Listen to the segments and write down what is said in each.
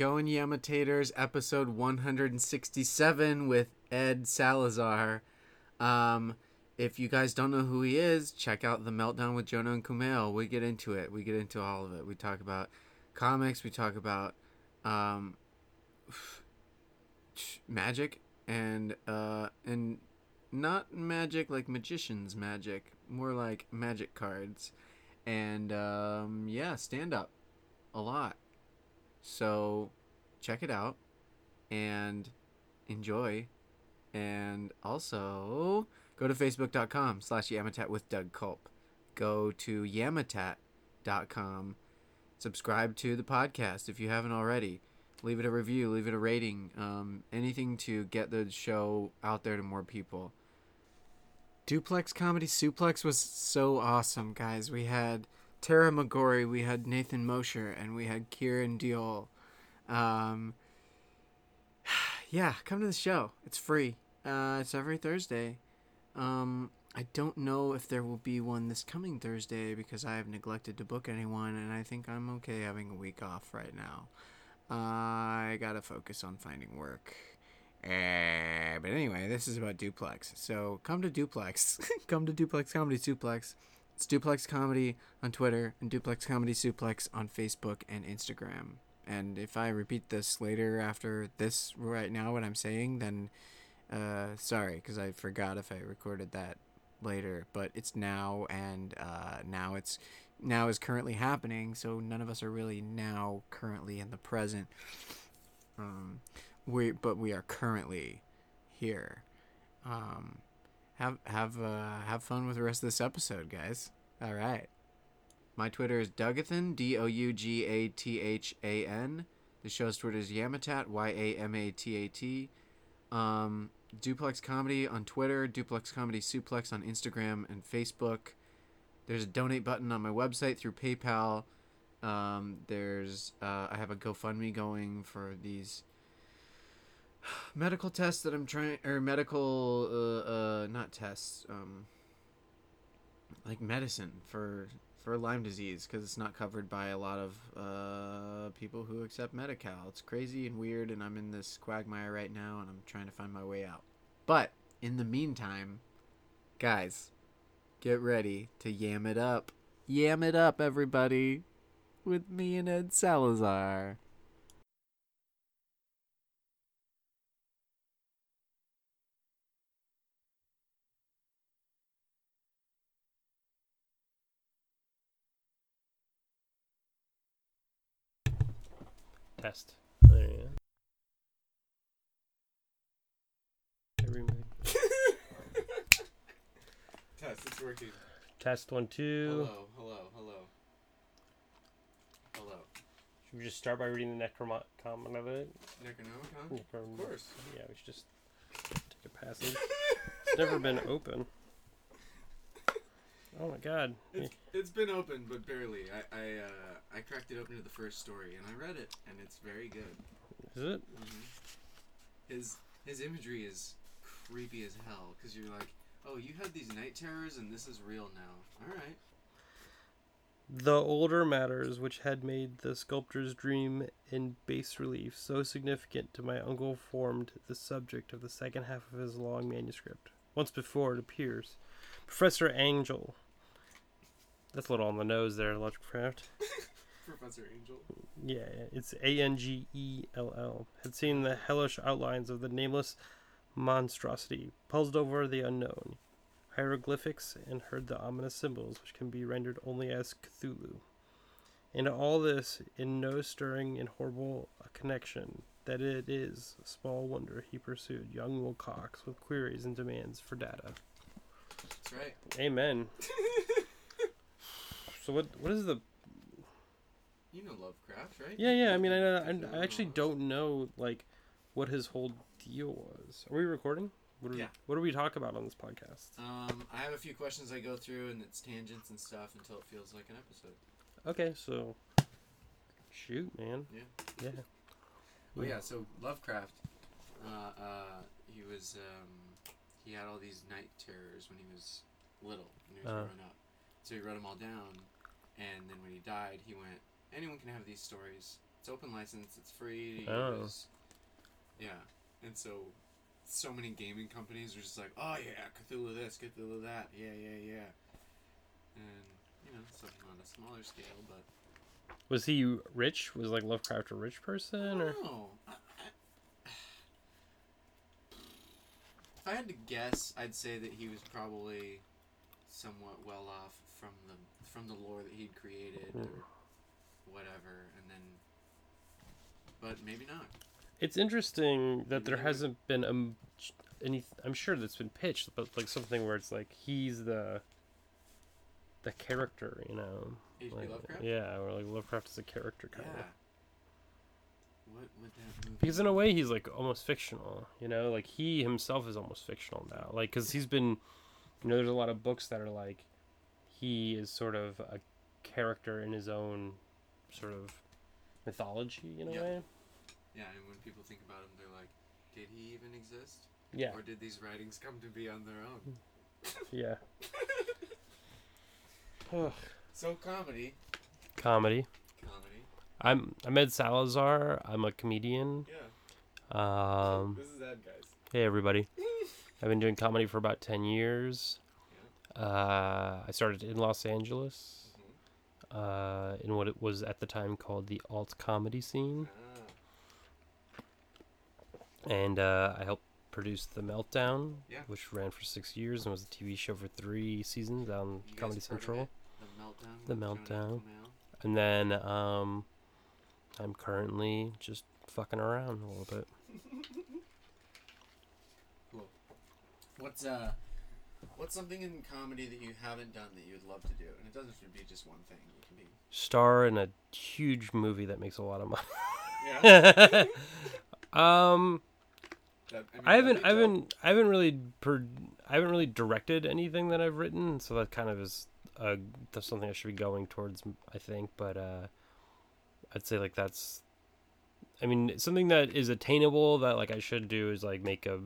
going Yamitators, episode 167 with Ed Salazar. Um, if you guys don't know who he is, check out the Meltdown with Jonah and Kumail. We get into it. We get into all of it. We talk about comics. We talk about um, magic and uh, and not magic like magicians magic, more like magic cards, and um, yeah, stand up a lot. So check it out and enjoy. And also go to facebook.com slash Yamatat with Doug Culp. Go to yamatat.com. Subscribe to the podcast if you haven't already. Leave it a review, leave it a rating, um, anything to get the show out there to more people. Duplex Comedy Suplex was so awesome, guys. We had Tara McGorry, we had Nathan Mosher, and we had Kiran Deol. Um, yeah, come to the show. It's free. Uh, it's every Thursday. Um, I don't know if there will be one this coming Thursday because I have neglected to book anyone, and I think I'm okay having a week off right now. Uh, I gotta focus on finding work. Uh, but anyway, this is about Duplex. So come to Duplex. come to Duplex Comedy Suplex. It's Duplex Comedy on Twitter and Duplex Comedy Suplex on Facebook and Instagram. And if I repeat this later after this right now, what I'm saying, then uh, sorry, because I forgot if I recorded that later. But it's now, and uh, now it's now is currently happening. So none of us are really now currently in the present. Um, we but we are currently here. Um, have have uh, have fun with the rest of this episode, guys. All right. My Twitter is Dougathan, D O U G A T H A N. The show's Twitter is Yamatat, Y A M A T A T. Um, Duplex Comedy on Twitter, Duplex Comedy Suplex on Instagram and Facebook. There's a donate button on my website through PayPal. Um, there's uh, I have a GoFundMe going for these medical tests that I'm trying or medical uh, uh not tests um like medicine for for Lyme disease because it's not covered by a lot of uh, people who accept Medi-Cal. It's crazy and weird, and I'm in this quagmire right now, and I'm trying to find my way out. But in the meantime, guys, get ready to yam it up. Yam it up, everybody, with me and Ed Salazar. Test. There you go. Okay, remake. Test, it's working. Test one, two. Hello, hello, hello. Hello. Should we just start by reading the Necronomicon of it? Necronomicon? Necron- Of course. Yeah, we should just take a passage. it's never been open. Oh my god. It's, it's been open, but barely. I I, uh, I cracked it open to the first story, and I read it, and it's very good. Is it? His his imagery is creepy as hell, because you're like, oh, you had these night terrors, and this is real now. All right. The older matters which had made the sculptor's dream in bas relief so significant to my uncle formed the subject of the second half of his long manuscript. Once before, it appears. Professor Angell. That's a little on the nose there, Lovecraft. Professor Angell. Yeah, it's A N G E L L. Had seen the hellish outlines of the nameless monstrosity, puzzled over the unknown hieroglyphics, and heard the ominous symbols which can be rendered only as Cthulhu. And all this in no stirring and horrible a connection that it is small wonder he pursued young Wilcox with queries and demands for data. That's right. Amen. so what what is the You know Lovecraft, right? Yeah, yeah. I mean, I, I, I actually don't know like what his whole deal was. Are we recording? What do we, Yeah. What do we talk about on this podcast? Um, I have a few questions I go through, and it's tangents and stuff until it feels like an episode. Okay, so shoot, man. Yeah. Yeah. Well, yeah. So Lovecraft, uh, uh, he was um, he had all these night terrors when he was little, when he was Uh. growing up. So he wrote them all down, and then when he died, he went, anyone can have these stories, It's open license. It's free to Oh. use. Yeah, and so so many gaming companies are just like, oh yeah, Cthulhu this, Cthulhu that, yeah, yeah, yeah, and you know, something on a smaller scale, but Was he rich? Was like Lovecraft a rich person or? no. I, I, if I had to guess, I'd say that he was probably somewhat well off from the from the lore that he'd created or whatever, and then, but maybe not. It's interesting that there hasn't been um any. I'm sure that's been pitched, but like something where it's like he's the the character, you know. H.P. Like, Lovecraft. Yeah, or like Lovecraft is a character kind Yeah. of. What would that movie? Because in a way, he's like almost fictional, you know. Like he himself is almost fictional now. Like because he's been, you know, there's a lot of books that are like, he is sort of a character in his own sort of mythology in a Yeah. way. Yeah, and when people think about him, they're like, did he even exist? Yeah, Or did these writings come to be on their own? yeah. So comedy, Comedy. comedy. I'm I'm Ed Salazar. I'm a comedian. Yeah. Um, This is Ed, guys. hey everybody. I've been doing comedy for about ten years. Uh, I started in Los Angeles, uh, in what it was at the time called the alt comedy scene, and uh, I helped produce the Meltdown, Yeah. which ran for six years and was a TV show for three seasons on you Comedy Central. The meltdown. The Meltdown. And then um, I'm currently just fucking around a little bit. cool. What's uh, what's something in comedy that you haven't done that you would love to do? And it doesn't have to be just one thing. It can be. Star in a huge movie that makes a lot of money. Yeah. um, That, mean, I haven't, I haven't, I haven't really, per, I haven't really directed anything that I've written, so that kind of is, uh, that's something I should be going towards, I think. But uh, I'd say like that's, I mean, something that is attainable that like I should do is like make a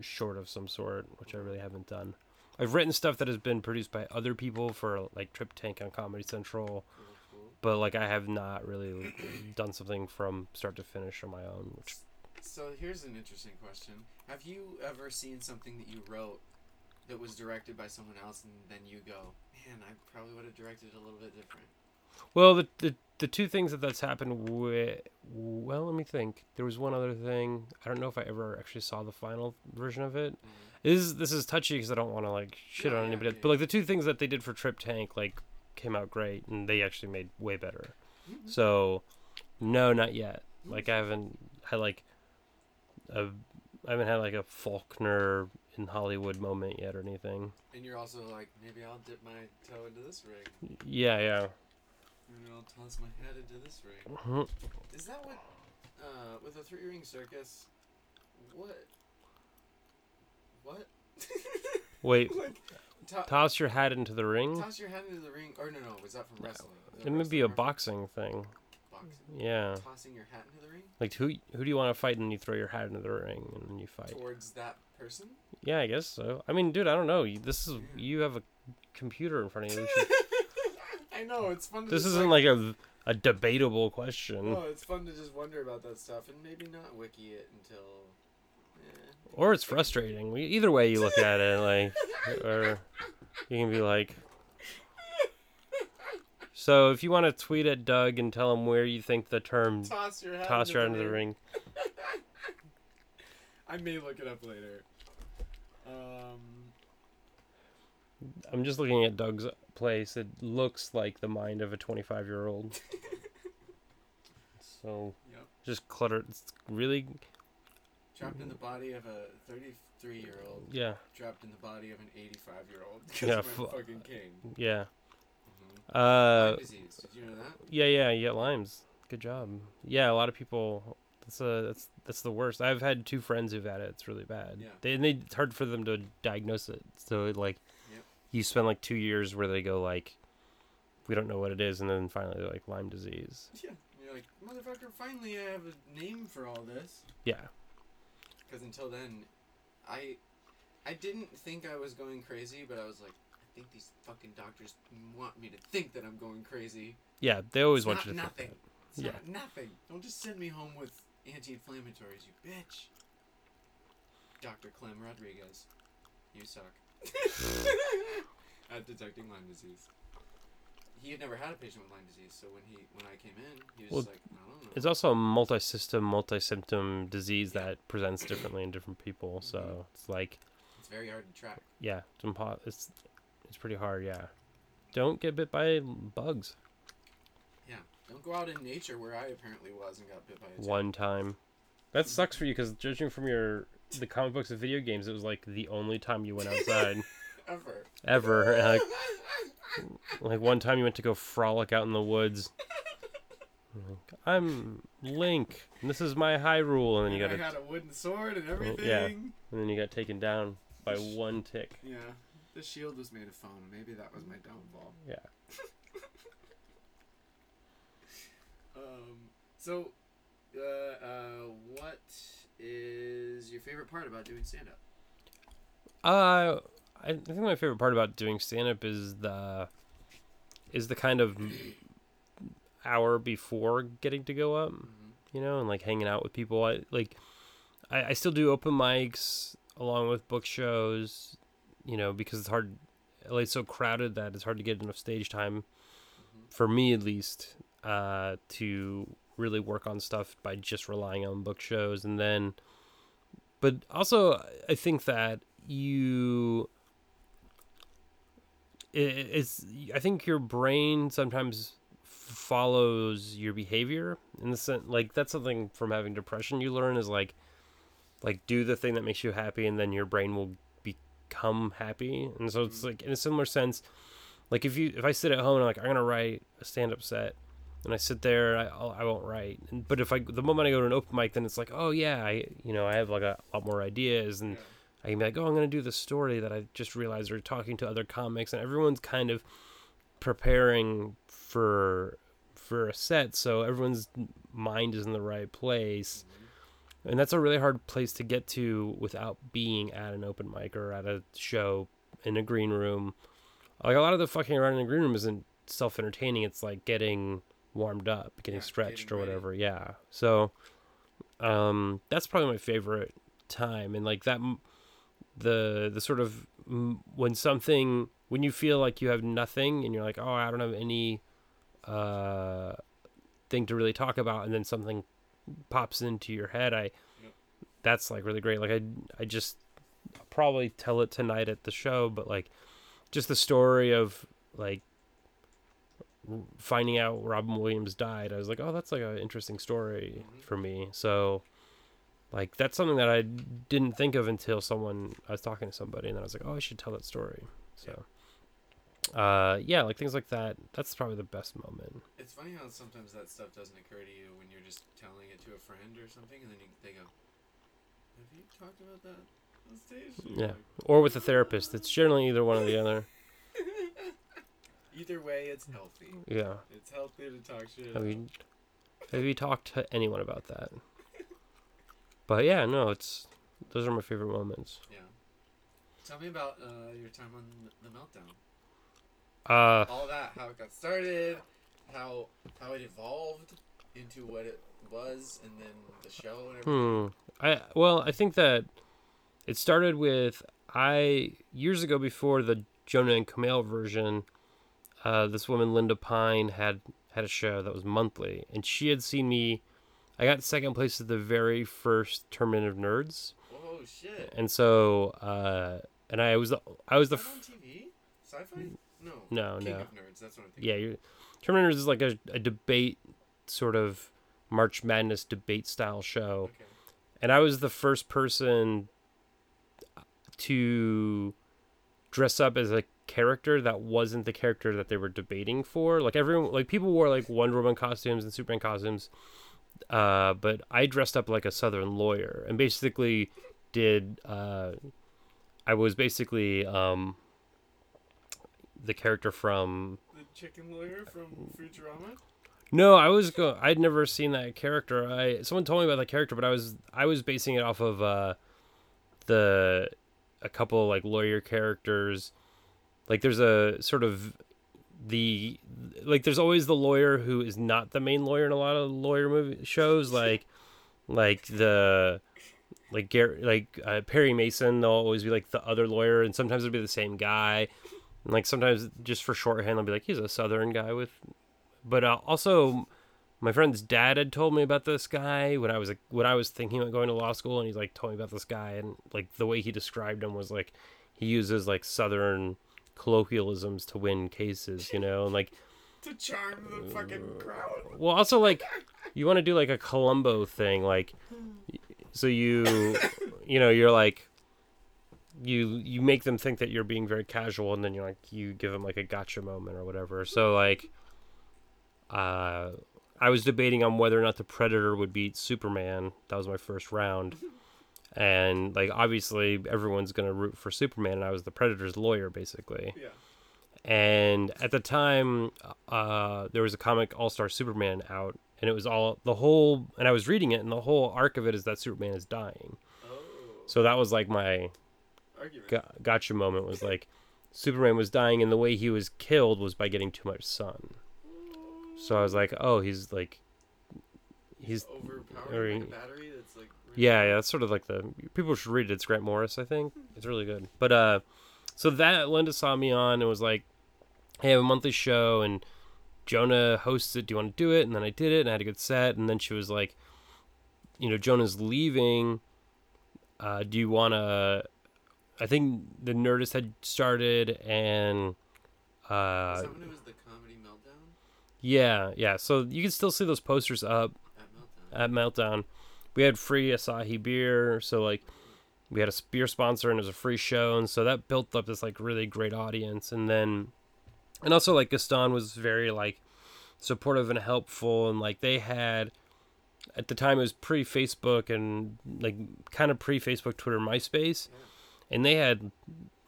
short of some sort, which I really haven't done. I've written stuff that has been produced by other people for like Trip Tank on Comedy Central, cool. but like I have not really done something from start to finish on my own. Which So here's an interesting question: Have you ever seen something that you wrote that was directed by someone else, and then you go, "Man, I probably would have directed it a little bit different." Well, the, the the two things that that's happened with. Well, let me think. There was one other thing. I don't know if I ever actually saw the final version of it. Mm. This is this is touchy because I don't want to like shit No, on anybody. yeah, But like the two things that they did for Trip Tank like came out great, and they actually made way better. Mhm. So, no, not yet. Like I haven't had like a I haven't had like a Faulkner in Hollywood moment yet or anything. And you're also like, maybe I'll dip my toe into this ring. Yeah, yeah. Maybe I'll toss my head into this ring. Mhm. Is that what, uh, with a three ring circus, what? What? Wait, like, to- toss your hat into the ring. toss your hat into the ring. Or no, no, was that from wrestling? Was that It may be a wrestling boxing thing. Boxing. Yeah. Tossing your hat into the ring Like who who do you want to fight and you throw your hat into the ring and then you fight? towards that person. Yeah, I guess so. I mean, dude, I don't know. This is you have a computer in front of you. Should- I know it's fun. To this isn't like a a debatable question. No, it's fun to just wonder about that stuff and maybe not wiki it until. Or it's frustrating. We- Either way you look at it, like or you can be like So if you want to tweet at Doug and tell him where you think the term Toss your hat. toss your hat into the ring. I may look it up later. Um, I'm just looking at Doug's place. It looks like the mind of a 25 year old. So Yep. just cluttered. It's really, trapped in the body of a 33 year old, yeah, trapped in the body of an 85 year old. Yeah, fu- fucking king. yeah. Mhm. Uh, Lyme disease. Did you know that? yeah, yeah, yeah. Limes. Good job. Yeah, a lot of people. That's a that's that's the worst. I've had two friends who've had it. It's really bad. Yeah. They, and they it's hard for them to diagnose it. So it, like, Yep. you spend like two years where they go like, we don't know what it is, and then finally they're like Lyme disease. Yeah. You're like, motherfucker, finally I have a name for all this. Yeah. Because until then, I I didn't think I was going crazy, but I was like, I think these fucking doctors want me to think that I'm going crazy. Yeah, they always It's want not you to nothing. think It's Yeah. not nothing. Don't just send me home with anti-inflammatories, you bitch. Dr. Clem Rodriguez, you suck. At detecting Lyme disease. He had never had a patient with Lyme disease, so when he when I came in, he was Well, like, I don't know. It's also a multi-system, multi-symptom disease Yeah. that presents differently in different people. So Mhm. it's like, It's very hard to track. yeah, it's impo- It's it's pretty hard. Yeah, don't get bit by bugs. Yeah. Don't go out in nature where I apparently was and got bit by. One time, that sucks for you because judging from your the comic books and video games, it was like the only time you went outside Ever. ever. Like like one time you went to go frolic out in the woods. Like, I'm Link, and this is my Hyrule, and then you got I a wooden sword and everything. yeah. and then you got taken down by one tick. Yeah. The shield was made of foam. Maybe that was my downfall. Yeah. Um. So, uh, uh, what is your favorite part about doing stand up? Uh, I think my favorite part about doing stand up is the is the kind of hour before getting to go up, Mm-hmm. you know, and like hanging out with people. I like I, I still do open mics along with book shows, you know, because it's hard LA's so crowded that it's hard to get enough stage time for me at least uh to really work on stuff by just relying on book shows and then but also I think that you it's I think your brain sometimes follows your behavior in the sense like that's something from having depression you learn is like like do the thing that makes you happy and then your brain will become happy. And so it's mm-hmm. like in a similar sense like if you if I sit at home and I'm like I'm gonna write a stand up set and I sit there I I'll, I won't write. But if I the moment I go to an open mic then it's like oh yeah I you know I have like a lot more ideas and Yeah. I can be like, oh, I'm going to do this story that I just realized we're talking to other comics, and everyone's kind of preparing for for a set, so everyone's mind is in the right place, and that's a really hard place to get to without being at an open mic or at a show in a green room. Like a lot of the fucking around in the green room isn't self entertaining; it's like getting warmed up, getting Yeah, stretched getting or ready. whatever. Yeah, so um, that's probably my favorite time, and like that the the sort of when something when you feel like you have nothing and you're like oh i don't have any uh thing to really talk about and then something pops into your head i that's like really great like i i just I'll probably tell it tonight at the show but like just the story of like finding out robin williams died i was like oh that's like an interesting story Mhm. for me so like that's something that I didn't think of until someone I was talking to somebody and then I was like, oh, I should tell that story. So, uh, yeah, like things like that. That's probably the best moment. It's funny how sometimes that stuff doesn't occur to you when you're just telling it to a friend or something, and then you, they go, "Have you talked about that on stage?" Yeah. like, Or with a therapist. It's generally either one or the other. Either way, it's healthy. Yeah. It's healthy to talk shit. Have you have you talked to anyone about that? But yeah, no, it's those are my favorite moments. Yeah. Tell me about uh, your time on the meltdown. Uh, All that, how it got started, how how it evolved into what it was, and then the show and everything. Hmm. I well, I think that it started with I years ago before the Jonah and Kumail version. Uh, this woman Linda Pine had had a show that was monthly, and she had seen me. I got second place at the very first tournament of nerds, Whoa, shit! and so uh, and I was the I was the Is that f- on TV? Sci-fi? No. no King no of Nerds. That's what I'm thinking. yeah of nerds is like a, a debate sort of March Madness debate style show. Okay. and I was the first person to dress up as a character that wasn't the character that they were debating for. Like everyone, like people wore like Wonder Woman costumes and Superman costumes, uh, but I dressed up like a Southern lawyer and basically did. Uh, I was basically um, the character from The chicken lawyer from Futurama. no, I was go. I'd never seen that character. I someone told me about that character, but I was I was basing it off of uh, the a couple like lawyer characters. Like there's a sort of the like there's always the lawyer who is not the main lawyer in a lot of lawyer movie shows like like the like Gary, like uh, Perry Mason they'll always be like the other lawyer and sometimes it'll be the same guy. And like sometimes just for shorthand they'll be like he's a southern guy with but uh, also my friend's dad had told me about this guy when I was like when I was thinking about going to law school and he's like told me about this guy and like the way he described him was like he uses like southern colloquialisms to win cases, you know, and like to charm the fucking crowd. well also like you want to do like a Columbo thing like so you you know you're like you you make them think that you're being very casual and then you're like you give them like a gotcha moment or whatever. So like uh i was debating on whether or not the predator would beat superman. That was my first round and like obviously everyone's gonna root for superman and i was the predator's lawyer basically Yeah. and at the time uh there was a comic all star superman out and it was all the whole and i was reading it and the whole arc of it is that superman is dying Oh. so that was like my gotcha moment was like superman was dying and the way he was killed was by getting too much sun so i was like oh he's like he's overpowering like a battery that's like. yeah, yeah, that's sort of like the people should read it. It's Grant Morris, I think. It's really good. But uh, so that Linda saw me on and was like, "Hey, I have a monthly show and Jonah hosts it. Do you want to do it?" And then I did it and I had a good set. And then she was like, "You know, Jonah's leaving. Uh, do you want to?" I think the Nerdist had started and. Uh, Is that when it was the comedy meltdown yeah, yeah. So you can still see those posters up at meltdown? We had free Asahi beer, so like we had a beer sponsor and it was a free show, and so that built up this like really great audience. And then, and also like Gaston was very like supportive and helpful, and like they had at the time it was pre Facebook and like kind of pre Facebook, Twitter, MySpace, and they had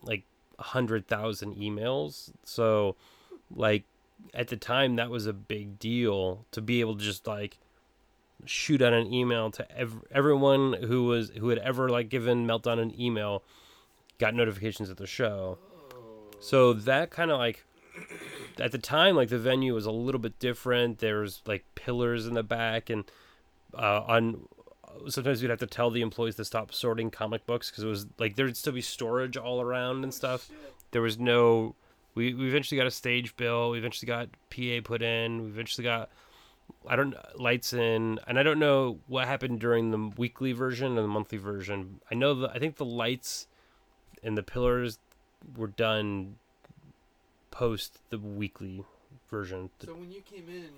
like a hundred thousand emails. So like at the time that was a big deal to be able to just like shoot out an email to ev- everyone who was who had ever like given meltdown an email got notifications at the show. So that kind of like at the time like the venue was a little bit different. There's like pillars in the back and uh, on sometimes we'd have to tell the employees to stop sorting comic books because it was like there'd still be storage all around and stuff. There was no we, we eventually got a stage bill. We eventually got pa put in. We eventually got i don't lights in and i don't know what happened during the weekly version and the monthly version i know that i think the lights and the pillars were done post the weekly version So when you came in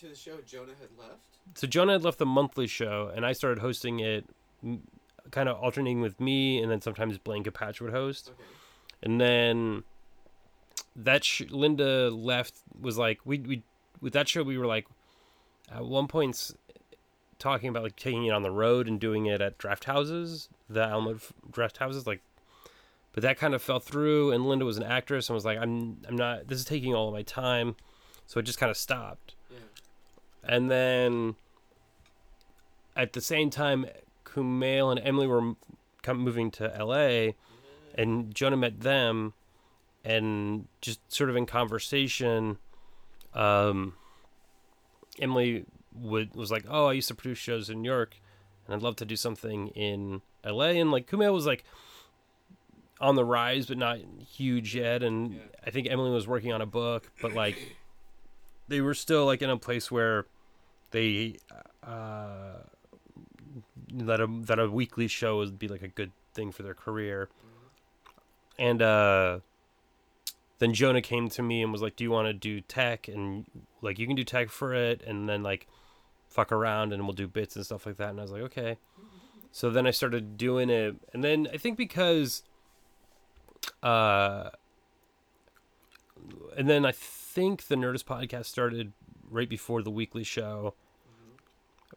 to the show, Jonah had left. so Jonah had left the monthly show, and I started hosting it, kind of alternating with me, and then sometimes Blaine Capatch would host. Okay. And then that sh- Linda left was like we we with that show we were like at one point talking about like taking it on the road and doing it at draft houses, the Alamo draft houses, like. But that kind of fell through, and Linda was an actress and was like, "I'm I'm not. This is taking all of my time," so it just kind of stopped. Yeah. And then at the same time, Kumail and Emily were come moving to LA, and Jonah met them, and just sort of in conversation, um, Emily would was like, "Oh, I used to produce shows in New York, and I'd love to do something in LA." And like Kumail was like on the rise, but not huge yet. And Yeah. I think Emily was working on a book, but like they were still like in a place where they uh, that a that a weekly show would be like a good thing for their career. And uh, then Jonah came to me and was like, "Do you want to do tech? And like you can do tech for it, and then like fuck around and we'll do bits and stuff like that." And I was like, "Okay." So then I started doing it, and then I think because, uh, and then I think the Nerdist podcast started right before the weekly show.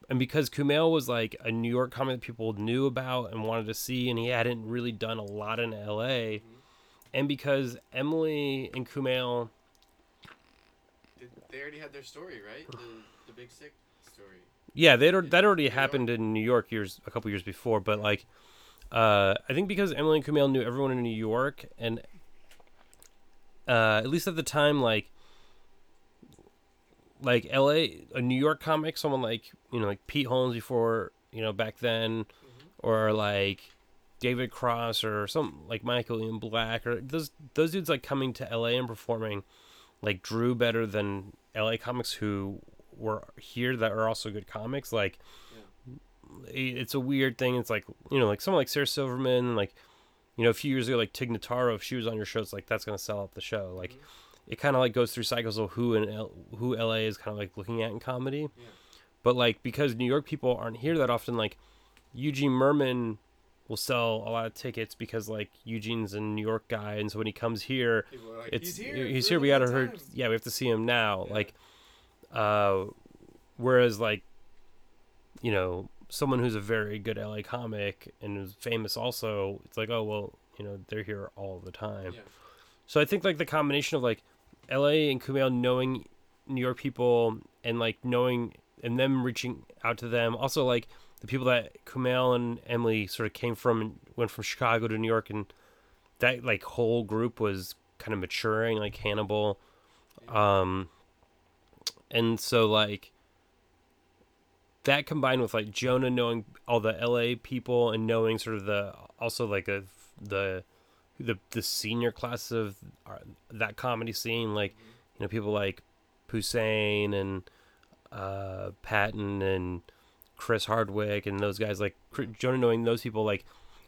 And because Kumail was like a New York comic that people knew about and wanted to see, and he hadn't really done a lot in LA, and because Emily and Kumail, they already had their story, right? The, the big sick story. yeah, they that already happened in New York years a couple years before, but like, uh, I think because Emily and Kumail knew everyone in New York, and uh, at least at the time, like like L.A. a New York comic, someone like you know like Pete Holmes before you know back then, or like David Cross or some like Michael Ian Black or those those dudes like coming to L.A. and performing like drew better than L.A. comics who were here that are also good comics. Like it's a weird thing. It's like you know like someone like Sarah Silverman like you know a few years ago like Tig Notaro if she was on your show it's like that's gonna sell out the show like mm-hmm. it kind of like goes through cycles of who and L- who LA is kind of like looking at in comedy. Yeah. But like because New York people aren't here that often, like Eugene Mirman will sell a lot of tickets because like Eugene's a New York guy, and so when he comes here, like, it's he's here. He's here. We gotta hurt. Yeah, we have to see him now. Yeah. Like, uh, whereas like, you know, someone who's a very good LA comic and is famous also, it's like, oh well, you know, they're here all the time. Yeah. So I think like the combination of like LA and Kumail knowing New York people and like knowing and them reaching out to them. Also like the people that Kumail and Emily sort of came from and went from Chicago to New York and that like whole group was kind of maturing like Hannibal. Um and so like that combined with like Jonah knowing all the LA people and knowing sort of the also like a the the the senior class of our, that comedy scene like you know people like Hussein and uh Patton and Chris Hardwick and those guys like Jonah knowing those people like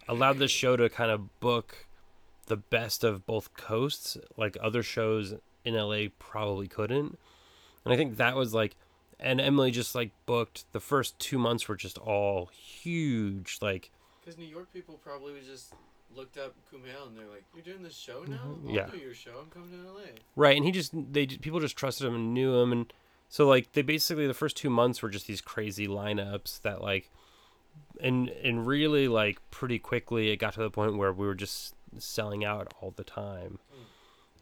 allowed the show to kind of book the best of both coasts like other shows in LA probably couldn't and I think that was like and Emily just like booked the first 2 months were just all huge like Because New York people probably was just looked up Kumail and they're like, "You're doing this show now? Mhm. I'll Yeah. do your show. I'm coming to LA." Right, and he just they people just trusted him and knew him, and so like they basically the first two months were just these crazy lineups that like, and and really like pretty quickly it got to the point where we were just selling out all the time,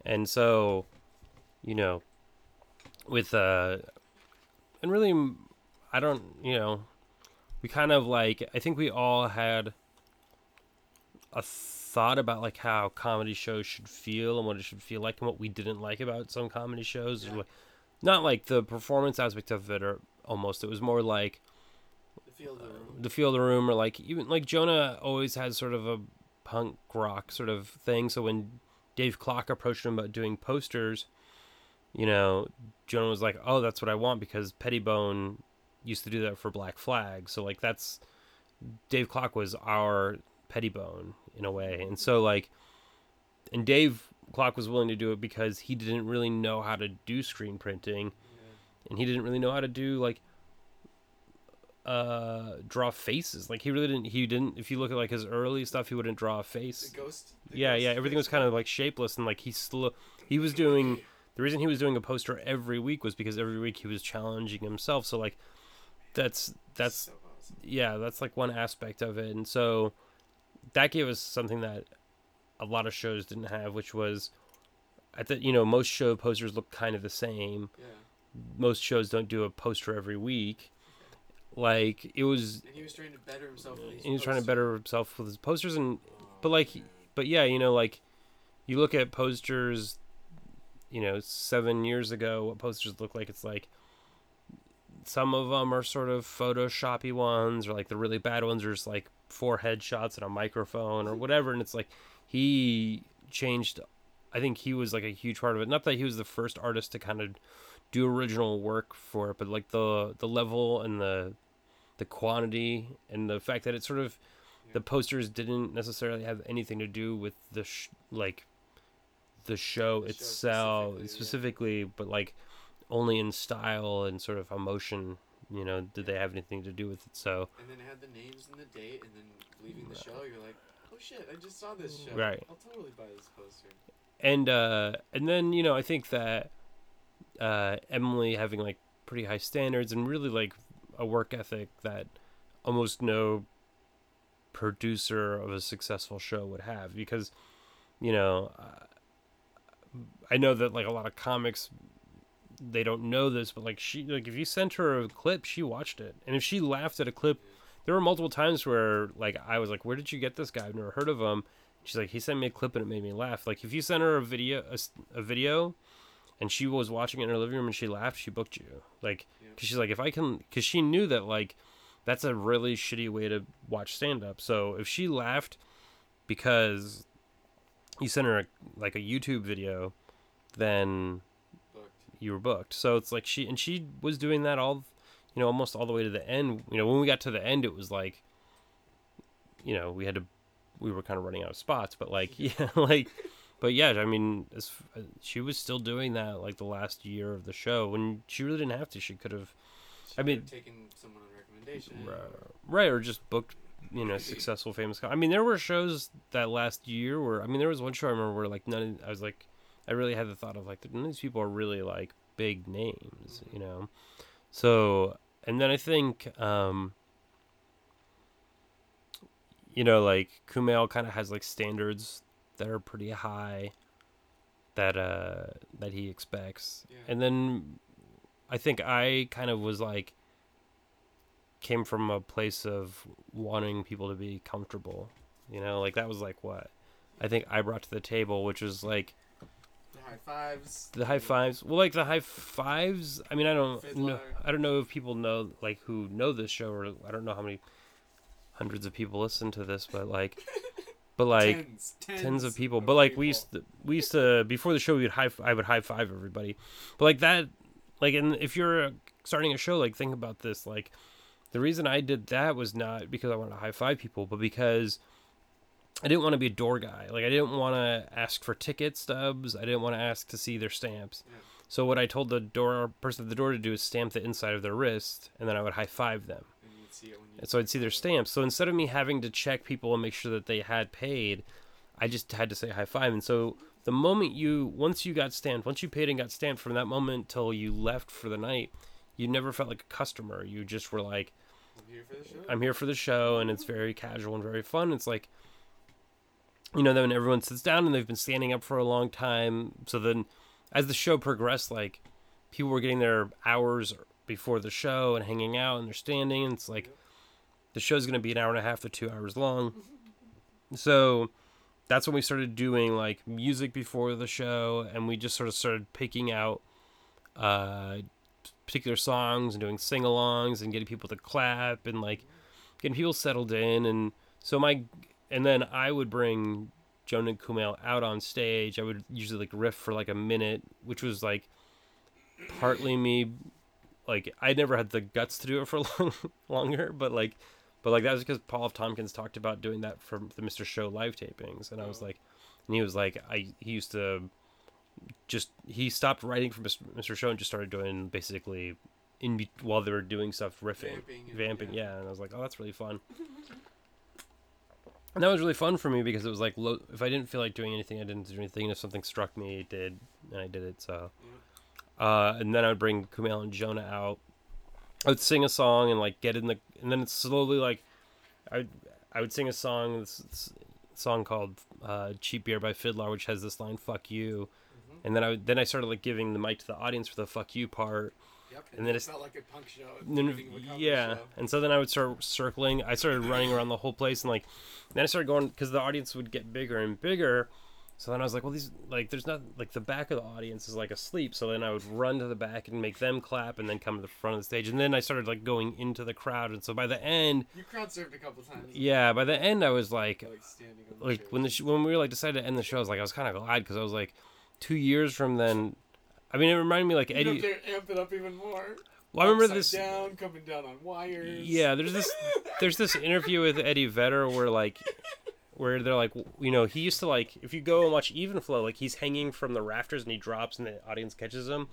and so, you know, with uh, and really, I don't you know, we kind of like I think we all had a thought about like how comedy shows should feel and what it should feel like and what we didn't like about some comedy shows Yeah. Not like the performance aspect of it or almost. It was more like The feel of the room. the feel of the room or like even like jonah always had sort of a punk rock sort of thing. So when dave Kloc approached him about doing posters you know jonah was like oh that's what i want because Pettibon used to do that for black flag. So like that's dave Kloc was our Pettibon in a way. And so like and dave Kloc was willing to do it because he didn't really know how to do screen printing Yeah. and he didn't really know how to do like uh draw faces like he really didn't he didn't if you look at like his early stuff he wouldn't draw a face The ghost. the yeah ghost yeah everything was kind of like shapeless and like he slow he was doing the reason he was doing a poster every week was because every week he was challenging himself so like that's that's So awesome. yeah that's like one aspect of it and so that gave us something that a lot of shows didn't have which was I thought you know most show posters look kind of the same Yeah. most shows don't do a poster every week like it was And he was trying to better himself. he was trying to better himself with his posters and Oh, but like oh, man. but yeah you know like you look at posters you know seven years ago what posters look like it's like some of them are sort of photoshoppy ones or like the really bad ones are just like four headshots and a microphone or whatever and it's like he changed i think he was like a huge part of it. Not that he was the first artist to kind of do original work for it but like the the level and the the quantity and the fact that it sort of the posters didn't necessarily have anything to do with the sh- like the show The show itself specifically, yeah. but like only in style and sort of emotion you know did they have anything to do with it so And then it had the names and the date, and then leaving the show, you're like, shit, I just saw this show. Right. I'll totally buy this poster. and uh and then you know i think that uh emily having like pretty high standards and really like a work ethic that almost no producer of a successful show would have because you know uh, i know that like a lot of comics they don't know this but like she like if you sent her a clip she watched it and if she laughed at a clip there were multiple times where like i was like where did you get this guy i've never heard of him She's like, he sent me a clip and it made me laugh. Like, if you sent her a video, a video, and she was watching it in her living room and she laughed, she booked you. Like, because she's like, if I can, because she knew that like that's a really shitty way to watch stand up. So if she laughed because you sent her a, like a YouTube video, then you were booked. So it's like she and she was doing that all, you know, almost all the way to the end. You know, when we got to the end, it was like, you know, we had to, we were kind of running out of spots. But like, yeah, like, but yeah, I mean, as, uh, she was still doing that like the last year of the show when she really didn't have to. She could have, I mean- taken someone on recommendation. right, or just booked. You know, successful, famous. I mean, there were shows that last year where I mean, there was one show I remember where like none. Of, I was like, I really had the thought of like none of these people are really like big names, you know. So, and then I think, um, you know, like Kumail kind of has like standards that are pretty high that uh that he expects. Yeah. And then I think I kind of was like came from a place of wanting people to be comfortable. You know, like that was like what I think I brought to the table, which was like high fives. the high fives. Well, like the high fives. I mean, I don't know. I don't know if people know like who know this show, or I don't know how many hundreds of people listen to this, but like, but like tens, tens, tens of people. But like we used to, we used to before the show we would high I would high five everybody. But like that like and if you're starting a show like think about this like the reason I did that was not because I wanted to high five people, but because I didn't want to be a door guy. Like I didn't want to ask for ticket stubs. I didn't want to ask to see their stamps. Yeah. So what I told the door person at the door to do is stamp the inside of their wrist, and then I would high five them. And you'd see it when you And so I'd see their stamps. So instead of me having to check people and make sure that they had paid, I just had to say high five. And so the moment you, once you got stamped, once you paid and got stamped, from that moment till you left for the night, you never felt like a customer. You just were like, I'm here for the show. I'm here for the show, and it's very casual and very fun. It's like, you know, then everyone sits down and they've been standing up for a long time. So then, as the show progressed, like people were getting their hours before the show and hanging out, and they're standing. And it's like the show's going to be an hour and a half to two hours long. So that's when we started doing like music before the show, and we just sort of started picking out uh, particular songs and doing sing-alongs and getting people to clap and like getting people settled in and so my and then I would bring Joan and Kumail out on stage. I would usually like riff for like a minute, which was like partly me like I never had the guts to do it for long, longer, but like but like that was because Paul F. Tompkins talked about doing that for the Mr. Show live tapings and I was Oh. like and he was like I he used to just he stopped writing for Mr. Show and just started doing basically in be- while they were doing stuff riffing Vamping vamping yeah. yeah and I was like oh that's really fun and that was really fun for me because it was like lo- if I didn't feel like doing anything I didn't do anything. And if something struck me it did and I did it so. Uh, and then I would bring Kumail and Jonah out. I would sing a song and like get in the and then it's slowly like I would, I would sing a song this, this song called uh, "Cheap Beer" by FIDLAR, which has this line "Fuck you," Mhm. and then I would, then I started like giving the mic to the audience for the "Fuck you" part, Yep. and then it it's- felt like a punk show. at the and then, beginning of a comedy yeah, show. and so then I would start circling. I started running around the whole place, and like then I started going because the audience would get bigger and bigger. So then I was like, well, these like there's not like the back of the audience is like asleep. So then I would run to the back and make them clap, and then come to the front of the stage, and then I started like going into the crowd. And so by the end, You crowd surfed a couple times. yeah, by the end I was like, Like standing on the like when the sh- when we were like decided to end the show, I was like I was kind of glad because I was like, two years from then. I mean, it reminded me like You'd Eddie. up there, amp it up even more. Well, I remember this. down, coming down on wires. Yeah, there's this there's this interview with Eddie Vedder where like where they're like you know he used to like if you go and watch Even Flow like he's hanging from the rafters and he drops and the audience catches him,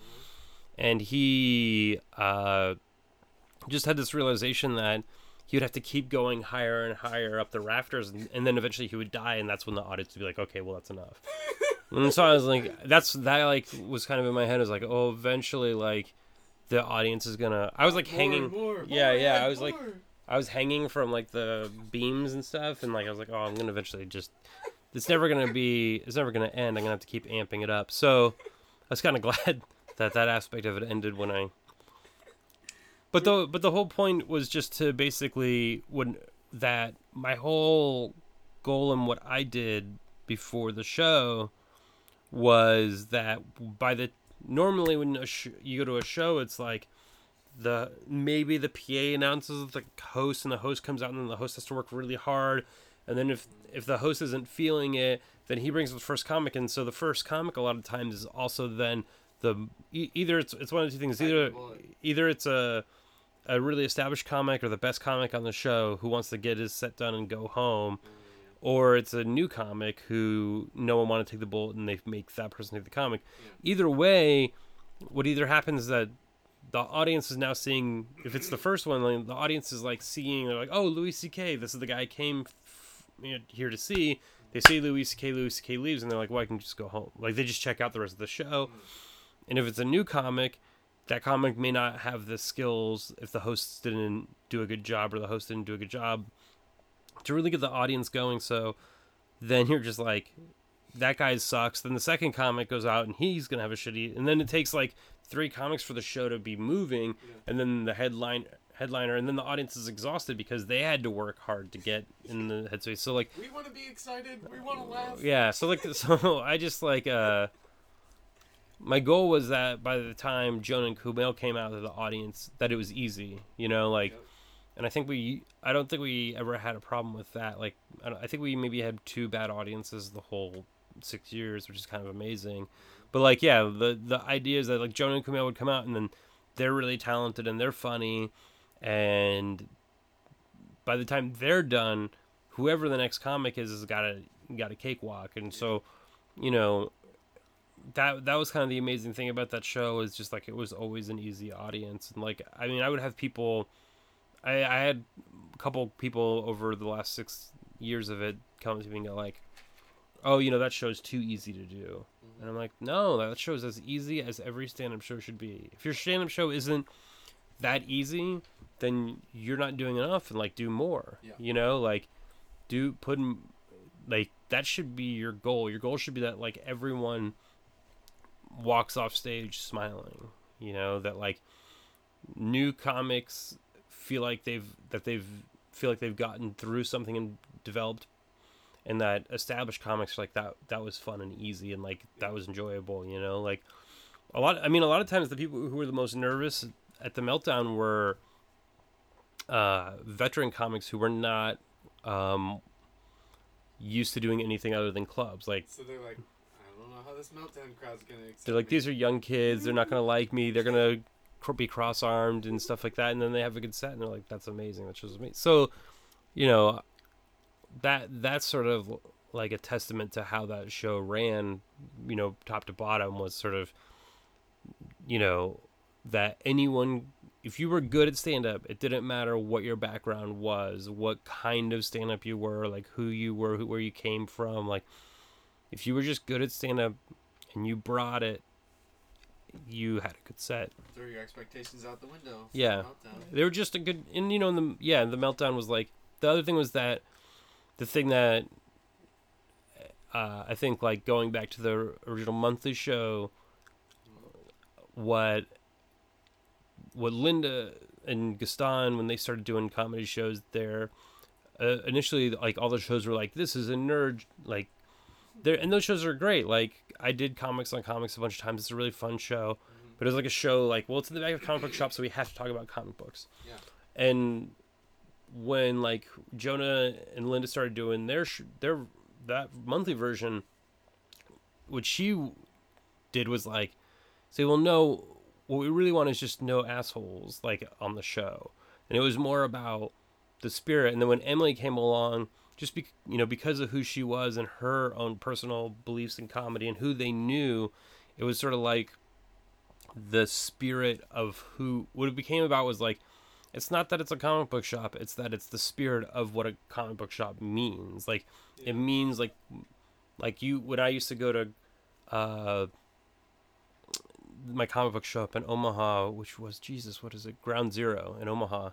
and he uh just had this realization that he would have to keep going higher and higher up the rafters and, and then eventually he would die and that's when the audience would be like okay well that's enough and so i was like that's that like was kind of in my head I was like oh eventually like the audience is gonna i was like More, hanging more, yeah, more, yeah, I was like- I was hanging from like the beams and stuff, and like I was like, oh, I'm gonna eventually just. It's never gonna be. It's never gonna end. I'm gonna have to keep amping it up. So, I was kind of glad that that aspect of it ended when I. But the but the whole point was just to basically when that my whole goal and what I did before the show was that by the normally when a sh- you go to a show, it's like the maybe the PA announces the host, and the host comes out, and then the host has to work really hard, and then if if the host isn't feeling it, then he brings the first comic, and so the first comic a lot of times is also then the e- either it's it's one of two things. Either either it's a a really established comic or the best comic on the show who wants to get his set done and go home or it's a new comic who no one want to take the bullet and they make that person take the comic. Either way, what either happens is that the audience is now seeing if it's the first one, like, the audience is like seeing they're like, oh Louis C.K. This is the guy I came f- you know, here to see. They see Louis C.K. Louis C.K. leaves and they're like, well I can just go home. Like they just check out the rest of the show. Hmm. And if it's a new comic, that comic may not have the skills if the hosts didn't do a good job or the host didn't do a good job to really get the audience going. So then you're just like, that guy sucks. Then the second comic goes out and he's gonna have a shitty. And then it takes like three comics for the show to be moving, and then the headline headliner, and then the audience is exhausted because they had to work hard to get in the headspace. So like, We want to be excited. We want to laugh. yeah. So like, so I just like uh. My goal was that by the time Jonah and Kumail came out to the audience, that it was easy, you know, like, Yep. And I think we, I don't think we ever had a problem with that. Like, I, I think we maybe had two bad audiences the whole six years, which is kind of amazing. But like, yeah, the the idea is that like Jonah and Kumail would come out and then they're really talented and they're funny, and by the time they're done, whoever the next comic is has got a got a cakewalk, and so, you know, that that was kind of the amazing thing about that show is just like it was always an easy audience, and like I mean I would have people, I I had a couple people over the last six years of it come to me and go like, oh you know that show's too easy to do, and I'm like no that show's as easy as every stand up show should be. If your stand up show isn't that easy, then you're not doing enough, and like do more. Yeah. You know like do put in like that should be your goal. Your goal should be that like everyone walks off stage smiling. You know that like new comics feel like they've that they've feel like they've gotten through something and developed, and that established comics are like that that was fun and easy and like that was enjoyable. You know like a lot. I mean a lot of times the people who were the most nervous at the meltdown were uh, veteran comics who were not um, used to doing anything other than clubs. Like So they're like, I don't know how this meltdown crowd's gonna they're like, me." these are young kids. They're not gonna like me. They're gonna be cross-armed and stuff like that. And then they have a good set, and they're like, that's amazing. That show's amazing. So, you know, that that's sort of like a testament to how that show ran. You know, top to bottom was sort of, you know, that anyone. If you were good at stand up, it didn't matter what your background was, what kind of stand up you were, like who you were, who, where you came from. Like, if you were just good at stand up and you brought it, you had a good set. Throw your expectations out the window. Yeah. meltdown. They were just a good, and you know, in the yeah, the meltdown was like the other thing was that the thing that uh, I think like going back to the original monthly show, what what Linda and Gaston when they started doing comedy shows there, uh, initially like all the shows were like this is a nerd like there and those shows are great. Like I did comics on comics a bunch of times. It's a really fun show. Mm-hmm. But it was like a show like well it's in the back of comic book shop so we have to talk about comic books. Yeah. and when like Jonah and Linda started doing their sh- their that monthly version, what she did was like say, well, no, what we really want is just no assholes like on the show, and it was more about the spirit. And then when Emily came along, just be, you know because of who she was and her own personal beliefs in comedy and who they knew, it was sort of like the spirit of who what it became about was like it's not that it's a comic book shop it's that it's the spirit of what a comic book shop means. Like it means like like you when i used to go to uh my comic book shop in omaha which was jesus what is it? Ground zero in omaha.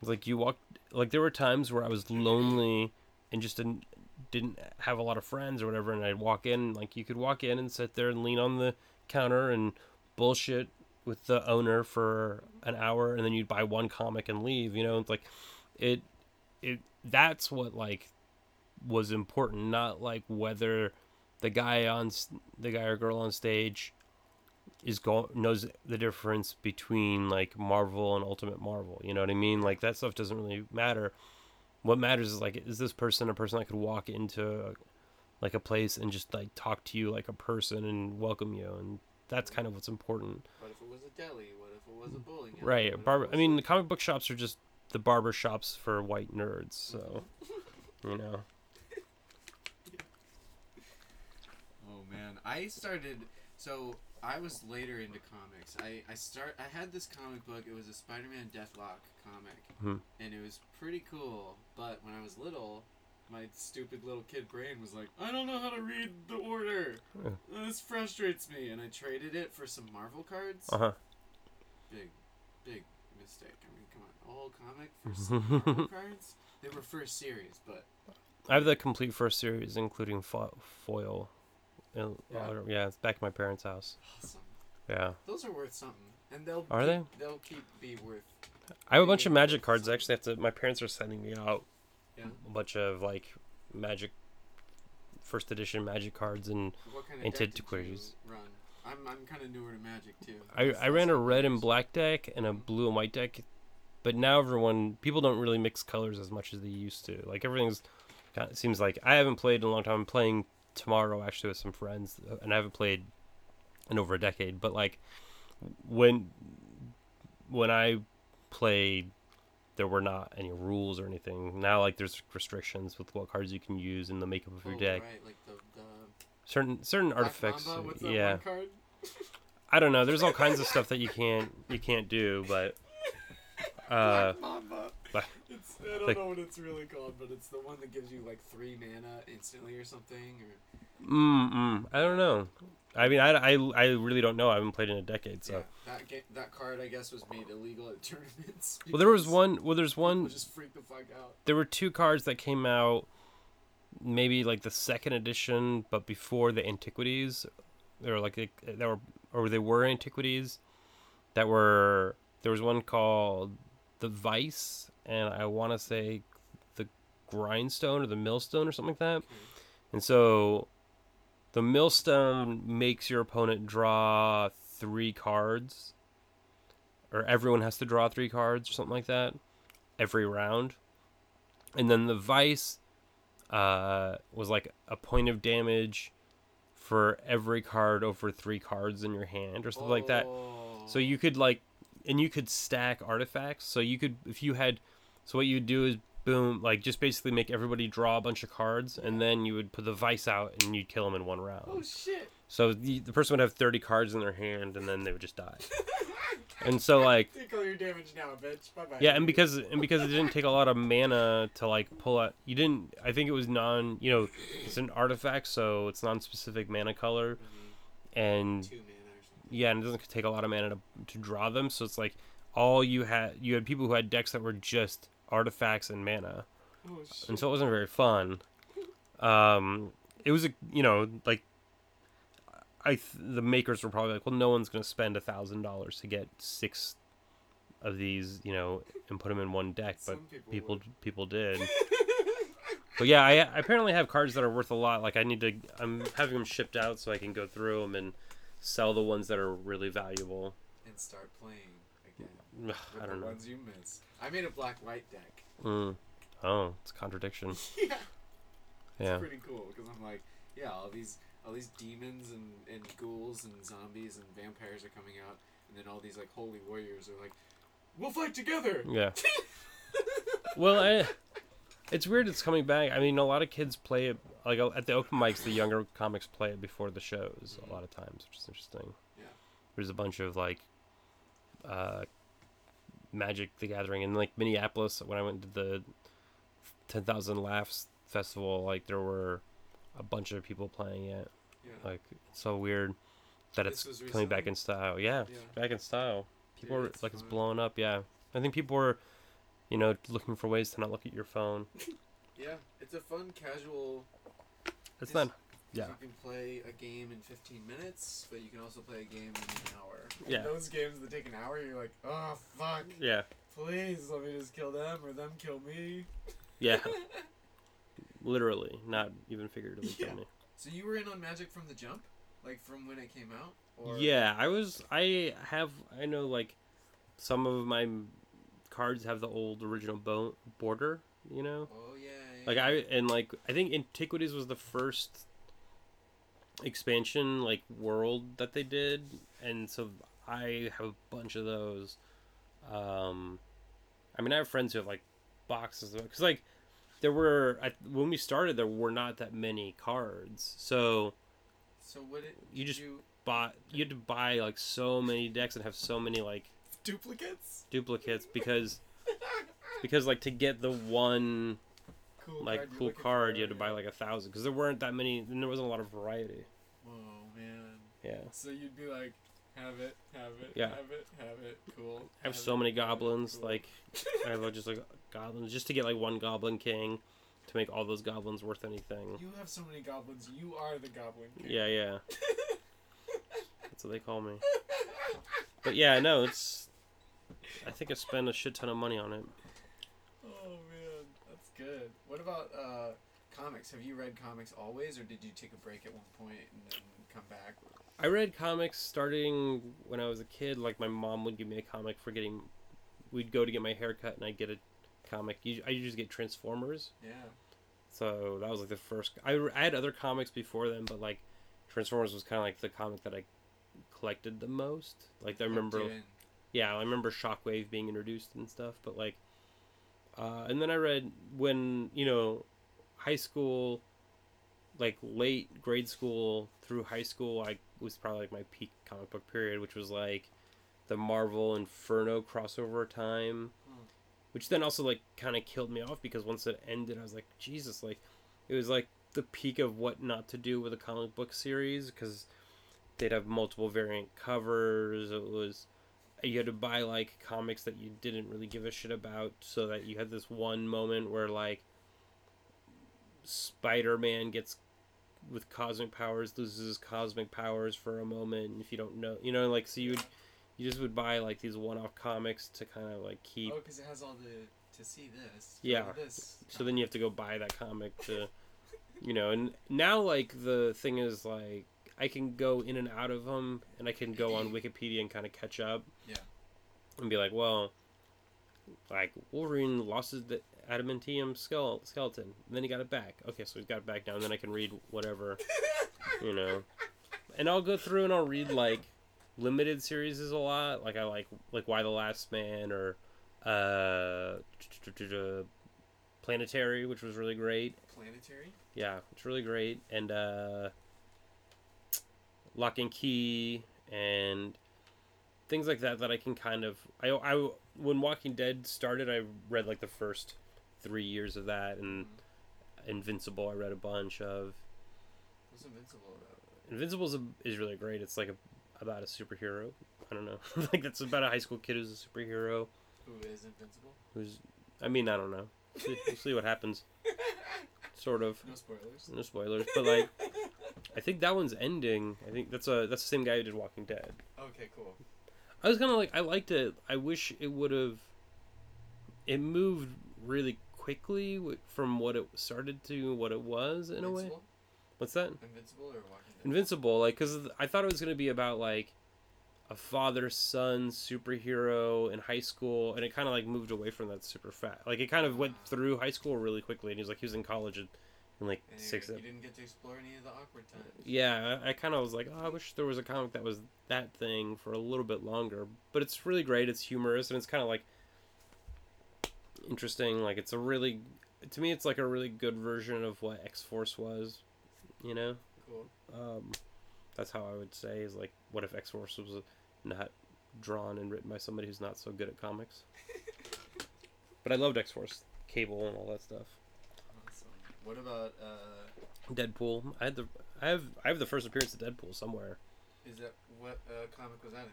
It's like you walked like there were times where i was lonely and just didn't didn't have a lot of friends or whatever and i'd walk in like you could walk in and sit there and lean on the counter and bullshit with the owner for an hour and then you'd buy one comic and leave you know it's like it it that's what like was important not like whether the guy on the guy or girl on stage is go knows the difference between like Marvel and Ultimate Marvel. You know what I mean? Like that stuff doesn't really matter. What matters is like is this person a person that could walk into like a place and just like talk to you like a person and welcome you and that's kind of what's important. What if it was a deli? What if it was a bowling alley? Right. Barber I mean the comic book shops are just the barber shops for white nerds, so you know. Oh man, I started. So I was later into comics. I I start. I had this comic book. It was a Spider-Man Deathlok comic, Hmm. and it was pretty cool. But when I was little, my stupid little kid brain was like, I don't know how to read the order. Yeah. This frustrates me, and I traded it for some Marvel cards. Uh-huh. Big, big mistake. I mean, come on, all comic for some Marvel cards. They were first series, but I have the complete first series including fo- foil. Yeah. yeah, it's back at my parents' house. awesome. Yeah. Those are worth something, and they'll Are keep, They'll keep be worth. I have a bunch of magic cards. I actually have to. My parents are sending me out Yeah. a bunch of like magic, first edition magic cards, and What kind of Into deck did antiquities. run? I'm I'm kind of newer to Magic too. I I ran a red and black deck and a blue and white deck, but now everyone people don't really mix colors as much as they used to. Like everything's, kind of, seems like I haven't played in a long time. I'm playing tomorrow actually with some friends, uh, and I haven't played in over a decade. But like when when I played, there were not any rules or anything. Now like there's restrictions with what cards you can use in the makeup of your Oh, deck. Right, like the, the Certain certain artifacts. Mamba, what's that yeah. I don't know. There's all kinds of stuff that you can't you can't do, but uh, It's, I don't like- know what it's really called, but it's the one that gives you like three mana instantly or something. Or mm, I don't know. I mean, I, I, I really don't know. I haven't played in a decade, so. yeah, that that card I guess was made illegal at tournaments. Well, there was one. Well, there's one. Just freak the fuck out. There were two cards that came out, maybe like the second edition, but before the antiquities. They were like they, they were, or they were antiquities. That were there was one called the Vise, and I want to say the Grindstone or the Millstone or something like that. And so the millstone makes your opponent draw three cards. Or everyone has to draw three cards or something like that every round. And then the Vise uh, was like a point of damage for every card over three cards in your hand or something like that. So Oh. you could like, and you could stack artifacts. So you could, if you had, so what you would do is boom, like just basically make everybody draw a bunch of cards, and then you would put the Vise out and you'd kill them in one round. Oh shit! So the, the person would have thirty cards in their hand, and then they would just die. and so like, Take all your damage now, bitch. Bye bye. yeah, and because and because it didn't take a lot of mana to like pull out, you didn't. I think it was non, you know, it's an artifact, so it's non-specific mana color, mm-hmm. and two mana yeah, and it doesn't take a lot of mana to, to draw them. So it's like all you had, you had people who had decks that were just artifacts and mana, Oh shit! and so it wasn't very fun. Um, it was a, you know, like I, th- the makers were probably like, well, no one's gonna spend a thousand dollars to get six of these, you know, and put them in one deck, but Some people people people did. But yeah, I, I apparently have cards that are worth a lot. Like I need to, I'm having them shipped out so I can go through them and sell the ones that are really valuable. and start playing again Ugh, with I don't the know. ones you miss. I made a black white deck. Mm. Oh, it's a contradiction. yeah. It's Yeah. pretty cool because I'm like, yeah, all these all these demons and, and ghouls and zombies and vampires are coming out, and then all these like holy warriors are like, we'll fight together. Yeah. well, I, it's weird. It's coming back. I mean, a lot of kids play it like at the open mics. The younger comics play it before the shows a lot of times, which is interesting. Yeah. There's a bunch of like, uh, Magic the Gathering and like Minneapolis when I went to the Ten Thousand Laughs festival. Like there were a bunch of people playing it. Yeah. Like it's so weird that This it's coming back in style. Yeah, Yeah. back in style. People Dude, it's like it's fun. blowing up. Yeah, I think people were you know, looking for ways to not look at your phone. Yeah, it's a fun casual. It's It's- not. Yeah. You can play a game in 15 minutes, but you can also play a game in an hour. And Yeah. those games that take an hour, you're like, oh fuck, Yeah. please let me just kill them or them kill me. Yeah. Literally, not even figuratively. Yeah. for me. So you were in on Magic from the jump, like from when it came out. Or... Yeah, I was. I have. I know like some of my cards have the old original bo- border. You know, Oh yeah. yeah. like I and like I think Antiquities was the first expansion like world that they did, and so I have a bunch of those. Um, I mean, I have friends who have like boxes because like there were I, when we started there were not that many cards, so So what it You just- you bought you had to buy like so many decks and have so many like duplicates? duplicates because because like to get the one Cool like card cool card for, you had to buy like a thousand because there weren't that many and there wasn't a lot of variety Oh man. yeah So you'd be like, have it, have it, Yeah. have it, have it, cool. i have so it, many goblins cool. like i have just like goblins just to get like one goblin king to make all those goblins worth anything You have so many goblins. You are the goblin king. yeah yeah that's what they call me but yeah no it's i think i spent a shit ton of money on it good. What about uh, comics? Have you read comics always, or did you take a break at one point and then come back? I read comics starting when I was a kid. Like my mom would give me a comic for getting. We'd go to get my hair cut, and I'd get a comic. I usually just get Transformers. Yeah. So that was like the first. I, I had other comics before then, but like Transformers was kind of like the comic that I collected the most. Like I remember, Hooked you in. yeah, I remember Shockwave being introduced and stuff. But like, uh, and then I read when you know, high school, like late grade school through high school, I was probably like my peak comic book period, which was like the Marvel Inferno crossover time, Hmm. which then also like kind of killed me off because once it ended, I was like, Jesus, like it was like the peak of what not to do with a comic book series because they'd have multiple variant covers. It was you had to buy like comics that you didn't really give a shit about so that you had this one moment where like Spider-Man gets with cosmic powers loses his cosmic powers for a moment if you don't know you know like so you would you just would buy like these one-off comics to kind of like keep Oh, because it has all the to see this. Yeah. This. so then you have to go buy that comic to you know and now like the thing is like i can go in and out of them and i can go on wikipedia and kind of catch up Yeah. and be like well like wolverine lost his the adamantium skull skeleton and then he got it back okay so he's got it back now and then i can read whatever you know and i'll go through and i'll read like limited series is a lot like i like like Y the last man or uh planetary which was really great Planetary. yeah, it's really great. And uh, Locke and Key and things like that that I can kind of I I when Walking Dead started, I read like the first three years of that, and Invincible I read a bunch of. What's Invincible about? Invincible is, a, is really great. It's like a, about a superhero. I don't know, like that's about a high school kid who's a superhero. Who is Invincible? Who's I mean I don't know. We'll see what happens. Sort of. No spoilers. No spoilers, but like I think that one's ending. I think that's a that's the same guy who did Walking Dead. Okay, cool. I was kind of like I liked it. I wish it would have. It moved really quickly from what it started to what it was in a way. What's that? Invincible or Walking Dead? Invincible, like because I thought it was gonna be about like a father son superhero in high school, and it kind of like moved away from that super fat. Like it kind of went through high school really quickly, and he was like he was in college like And you, you didn't get to explore any of the awkward times. Yeah, I, I kind of was like, oh, I wish there was a comic that was that thing for a little bit longer. But it's really great. It's humorous and it's kind of like interesting. Like it's a really, to me, it's like a really good version of what X Force was. You know, Cool. um, that's how I would say is like, what if X Force was not drawn and written by somebody who's not so good at comics? but I loved X Force, Cable, and all that stuff. What about uh? Deadpool. I had the, I have, I have the first appearance of Deadpool somewhere. Is that what uh, comic was that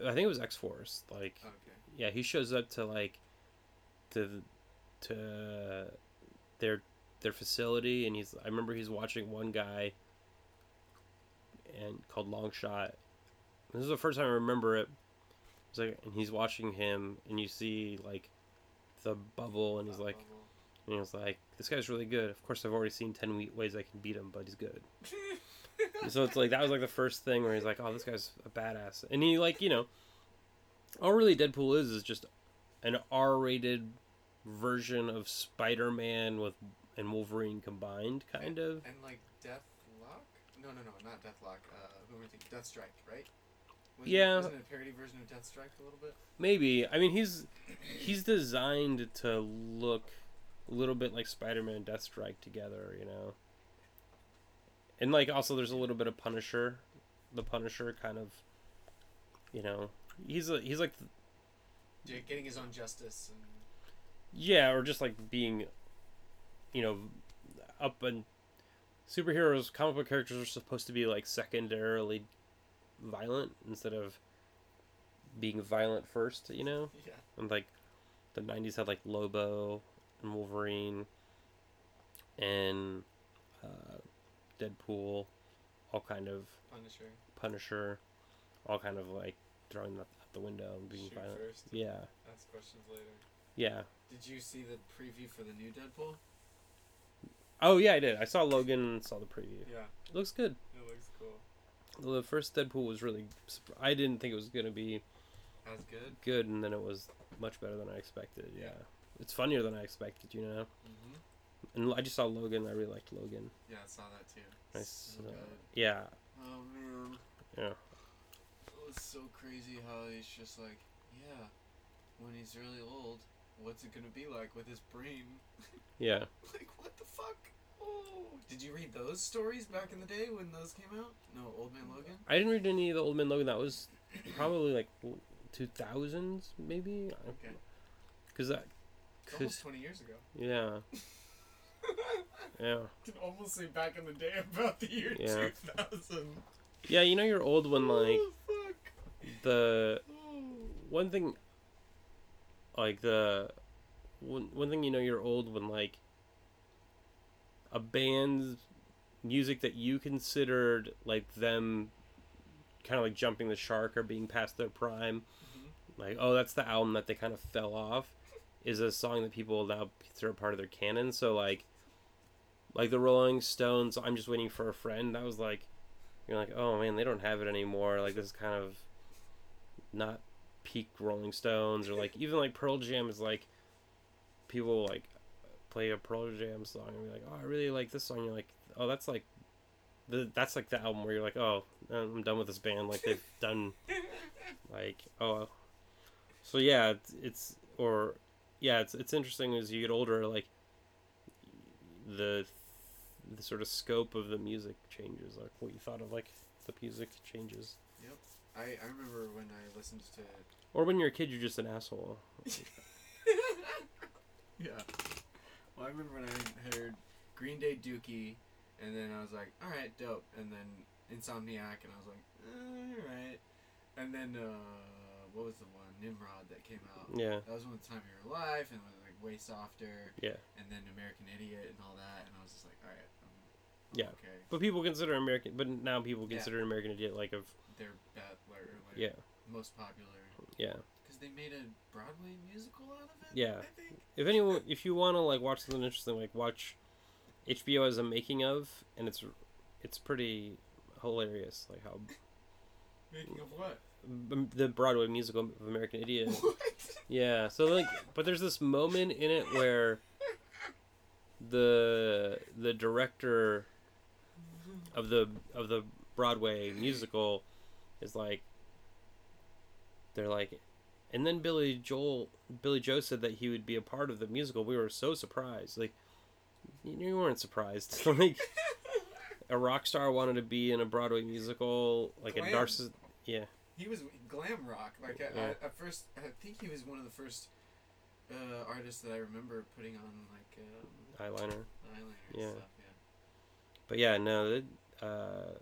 in? I think it was X Force. Like, Okay. yeah, he shows up to like, to, to their their facility, and he's. I remember he's watching one guy. And called Longshot. This is the first time I remember it. It's like, and he's watching him, and you see like, the bubble, and he's like, and he was like, "This guy's really good." Of course, I've already seen ten ways I can beat him, but he's good. so it's like that was like the first thing where he's like, "Oh, this guy's a badass," and he like you know, all really Deadpool is is just an R-rated version of Spider-Man with and Wolverine combined, kind of. And like Deathlok? No, no, no, not Deathlok. Uh, who I thinking? Deathstrike, right? Wasn't Yeah. Wasn't it a parody version of Deathstrike a little bit? Maybe I mean he's he's designed to look a little bit like Spider-Man, and Deathstrike together, you know. And like also there's a little bit of Punisher, the Punisher kind of, you know, he's a he's like Yeah, getting his own justice and Yeah, or just like being, you know, up and superheroes, comic book characters are supposed to be like secondarily violent instead of being violent first, you know? yeah. And like the 90s had like Lobo Wolverine and uh, Deadpool, all kind of Punisher. Punisher, all kind of like throwing that out the window and being Shoot violent. first. Yeah, Ask questions later. yeah. Did you see the preview for the new Deadpool? Oh yeah, I did. I saw Logan and saw the preview. Yeah, looks good. it looks cool. The first Deadpool was really. I didn't think it was gonna be As good. good, and then it was much better than I expected. Yeah, Yeah. It's funnier than I expected. You know, hmm and I just saw Logan. I really liked Logan. Yeah, I saw that too. Nice. So uh, yeah, Oh man. yeah, It was so crazy how he's just like, yeah, when he's really old, what's it gonna be like with his brain? yeah. like, what the fuck? Oh, did you read those stories back in the day when those came out? No, Old Man Logan. I didn't read any of the Old Man Logan. That was probably like two thousands, maybe. Okay, Because that. Almost twenty years ago. yeah, yeah, can almost say back in the day about the year Yeah. 2000. yeah. You know, you're old when like oh, the Oh. one thing like the one, one thing you know you're old when like a band's music that you considered like them kind of like jumping the shark or being past their prime Mhm. like oh that's the album that they kind of fell off is a song that people now consider part of their canon. So like like the rolling stones i'm just waiting for a friend that was like you're like oh man they don't have it anymore. Like this is kind of not peak rolling stones or like even like pearl jam is like people like play a pearl jam song and be like oh i really like this song. You're like oh that's like the that's like the album where you're like oh i'm done with this band. Like they've done like oh. So yeah it's, it's or yeah it's it's interesting as you get older like the the sort of scope of the music changes like what you thought of like the music changes Yep, I, I remember when I listened to or when you're a kid you're just an asshole yeah. Well, I remember when I heard Green Day Dookie, and then I was like, all right, dope. And then Insomniac, and I was like, all right. And then, uh, what was the one? Nimrod that came out. yeah That was one of the time of your life, and it was like way softer. Yeah. And then American Idiot and all that, and I was just like, all right, I'm, I'm Yeah. okay. but people consider american but now people Yeah. consider american idiot like of They're bad, like, like yeah most popular. yeah Because they made a Broadway musical out of it. Yeah. I think. if anyone if you want to like watch something interesting like watch hbo as a making of and it's it's pretty hilarious like how Making of what? The broadway musical of american idiot. What? yeah so like but there's this moment in it where the the director of the of the broadway musical is like they're like and then billy joel Billie Joe said that he would be a part of the musical. We were so surprised. Like you weren't surprised. Like a rock star wanted to be in a broadway musical like a Glam. narcissist yeah He was glam rock. Like I, Yeah. I, at first, I think he was one of the first uh, artists that I remember putting on like um, eyeliner eyeliner Yeah. stuff. Yeah. But yeah, no, that uh,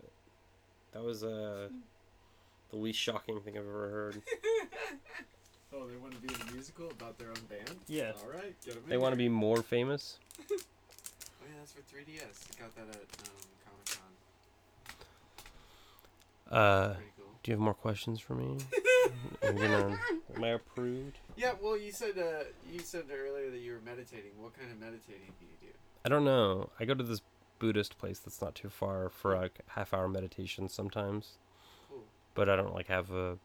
that was uh, the least shocking thing I've ever heard. oh, they want to be in a musical about their own band. Yeah. All right, get them. They want to be more famous. Oh yeah, that's for 3DS. Got that at um, Comic Con. Uh, Pretty cool. Do you have more questions for me? I'm gonna. Am I approved? Yeah. Well, you said uh, you said earlier that you were meditating. What kind of meditating do you do? I don't know. I go to this Buddhist place that's not too far for a half hour meditation sometimes. Cool. But I don't like have a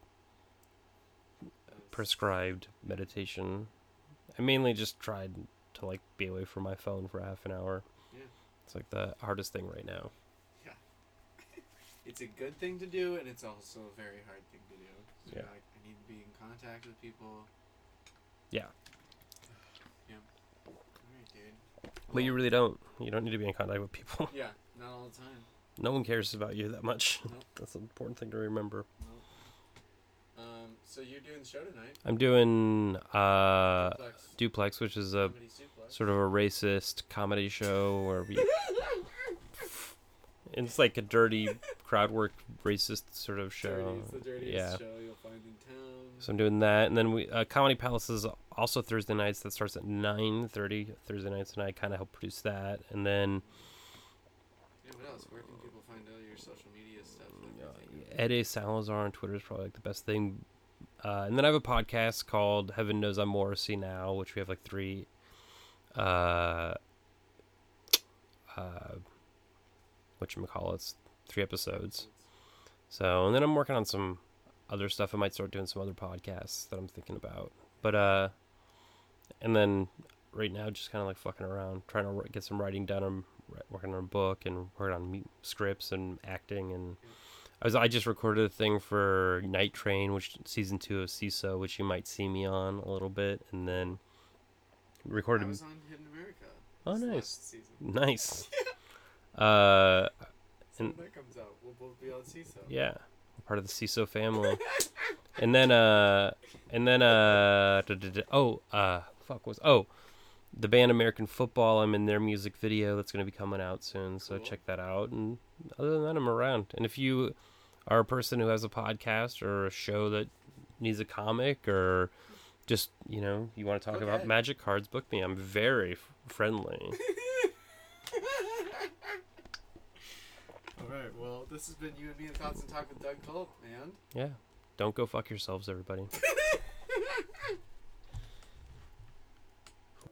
prescribed meditation. I mainly just tried to like be away from my phone for half an hour. Yeah. It's like the hardest thing right now. It's a good thing to do, and it's also a very hard thing to do. you're Yeah. Like, I need to be in contact with people. Yeah. Yeah. All right, dude. But you really don't. You don't need to be in contact with people. Yeah, not all the time. no one cares about you that much. Nope. That's an important thing to remember. Nope. Um, so you're doing the show tonight. I'm doing uh Duplex Duplex, which is a sort of a racist comedy show where we it's like a dirty crowd work racist sort of show. Dirty, it's the dirtiest yeah. show you'll find in town. So I'm doing that, and then we uh, Comedy Palace is also Thursday nights. That starts at nine thirty Thursday nights, and I kind of help produce that. And then Yeah, what else? Where can people find all your social media stuff? Uh? Ed A. Salazar on Twitter is probably like the best thing. Uh, and then I have a podcast called Heaven Knows I'm Morrissey Now, which we have like three. Uh, uh, what you call it? Three episodes. So, and then I'm working on some other stuff. I might start doing some other podcasts that I'm thinking about. But uh, and then right now, just kind of like fucking around, trying to get some writing done. I'm working on a book and working on scripts and acting. And I was I just recorded a thing for Night Train, which season two of Seeso, which you might see me on a little bit, and then I recorded. was on Hidden America. Oh, nice. last Season. Nice. uh, And- that comes out, we'll both be on Seeso. Yeah, part of the Seeso family. and then uh, and then uh, duh, duh, duh, oh uh, fuck was oh, the band American Football. I'm in their music video that's gonna be coming out soon, so Cool. check that out. And other than that, I'm around. And if you are a person who has a podcast or a show that needs a comic or just you know you want to talk Okay. about magic cards, book me. I'm very f- friendly. All right. Well, this has been you and me and Thoughts and Talk with Doug Culp, and yeah, don't go fuck yourselves, everybody.